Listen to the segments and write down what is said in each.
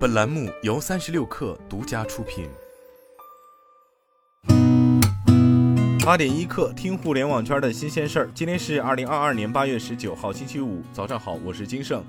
本栏目由三十六氪独家出品。八点一刻，听互联网圈的新鲜事儿。今天是二零二二年八月十九号，星期五，早上好，我是金盛。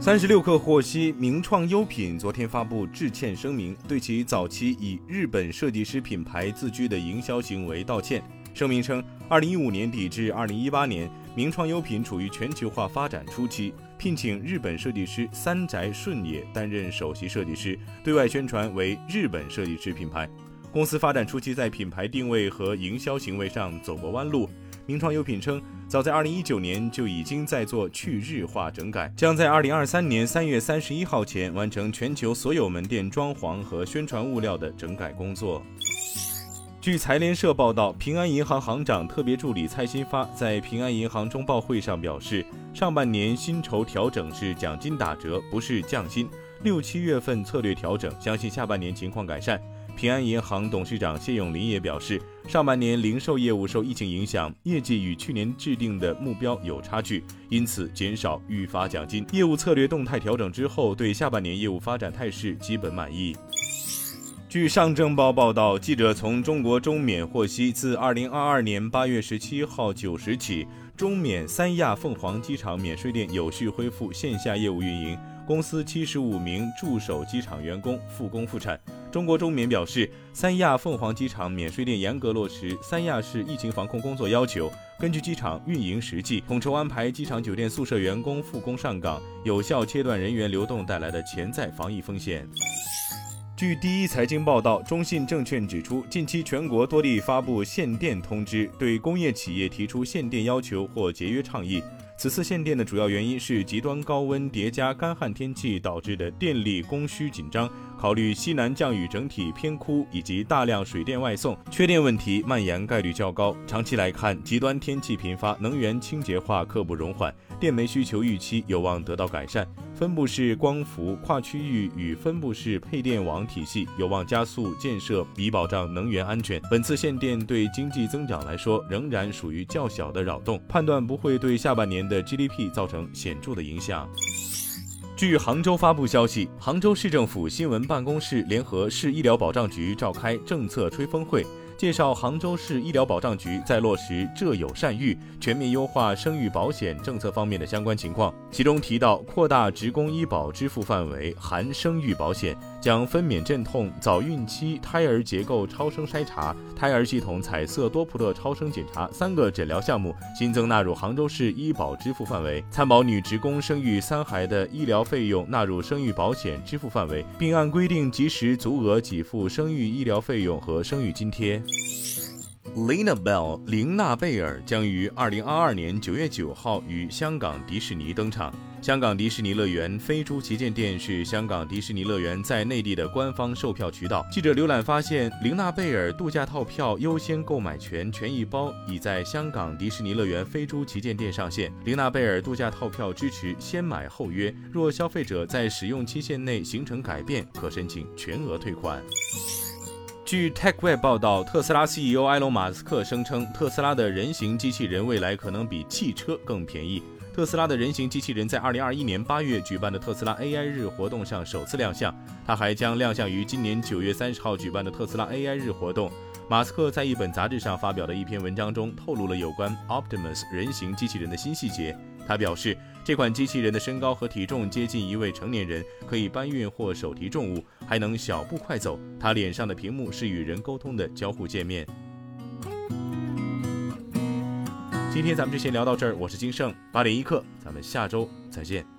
三十六氪获悉，名创优品昨天发布致歉声明，对其早期以日本设计师品牌自居的营销行为道歉。声明称，二零一五年底至二零一八年，名创优品处于全球化发展初期，聘请日本设计师三宅顺也担任首席设计师，对外宣传为日本设计师品牌。公司发展初期在品牌定位和营销行为上走过弯路。名创优品称，早在二零一九年就已经在做去日化整改，将在二零二三年三月三十一号前完成全球所有门店装潢和宣传物料的整改工作。据财联社报道，平安银行行长特别助理蔡新发在平安银行中报会上表示，上半年薪酬调整是奖金打折，不是降薪。六七月份策略调整，相信下半年情况改善。平安银行董事长谢永林也表示，上半年零售业务受疫情影响，业绩与去年制定的目标有差距，因此减少预发奖金。业务策略动态调整之后，对下半年业务发展态势基本满意。据上证报报道，记者从中国中免获悉，自二零二二年八月十七号九时起，中免三亚凤凰机场免税店有序恢复线下业务运营，公司七十五名驻守机场员工复工复产。中国中免表示，三亚凤凰机场免税店严格落实三亚市疫情防控工作要求，根据机场运营实际，统筹安排机场酒店宿舍员工复工上岗，有效切断人员流动带来的潜在防疫风险。据第一财经报道，中信证券指出，近期全国多地发布限电通知，对工业企业提出限电要求或节约倡议。此次限电的主要原因是极端高温叠加干旱天气导致的电力供需紧张。考虑西南降雨整体偏枯以及大量水电外送缺电问题蔓延概率较高，长期来看，极端天气频发，能源清洁化刻不容缓，电煤需求预期有望得到改善。分布式光伏、跨区域与分布式配电网体系有望加速建设，以保障能源安全。本次限电对经济增长来说仍然属于较小的扰动，判断不会对下半年的的 GDP 造成显著的影响。据杭州发布消息，杭州市政府新闻办公室联合市医疗保障局召开政策吹风会。介绍杭州市医疗保障局在落实浙友善育、全面优化生育保险政策方面的相关情况，其中提到扩大职工医保支付范围，含生育保险，将分娩阵痛、早孕期胎儿结构超声筛查、胎儿系统彩色多普勒超声检查三个诊疗项目新增纳入杭州市医保支付范围，参保女职工生育三孩的医疗费用纳入生育保险支付范围，并按规定及时足额给付生育医疗费用和生育津贴。Lina Bell 玲娜贝尔将于二零二二年九月九号于香港迪士尼登场。香港迪士尼乐园飞猪旗舰店是香港迪士尼乐园在内地的官方售票渠道。记者浏览发现，玲娜贝尔度假套票优先购买权权益包已在香港迪士尼乐园飞猪旗舰店上线。玲娜贝尔度假套票支持先买后约，若消费者在使用期限内形成改变，可申请全额退款。据 TechWeb 报道，特斯拉 CEO 埃隆·马斯克声称，特斯拉的人形机器人未来可能比汽车更便宜。特斯拉的人形机器人在2021年8月举办的特斯拉 AI 日活动上首次亮相，它还将亮相于今年9月30号举办的特斯拉 AI 日活动。马斯克在一本杂志上发表的一篇文章中透露了有关 Optimus 人形机器人的新细节。他表示，这款机器人的身高和体重接近一位成年人，可以搬运或手提重物，还能小步快走。他脸上的屏幕是与人沟通的交互界面。今天咱们就先聊到这儿，我是金盛八点一刻，咱们下周再见。